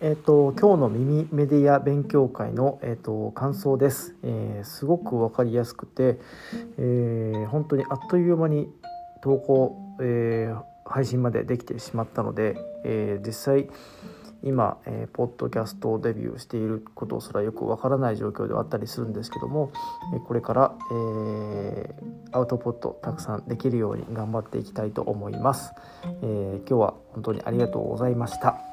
えっ、と今日の耳メディア勉強会のえっ、と感想です、えーすごくわかりやすくて、えー本当にあっという間に投稿、えー配信までできてしまったので、えー実際今、えーポッドキャストデビューしていることすらよくわからない状況ではあったりするんですけども、えこれから、えーアウトポットたくさんできるように頑張っていきたいと思います。え今日は本当にありがとうございました。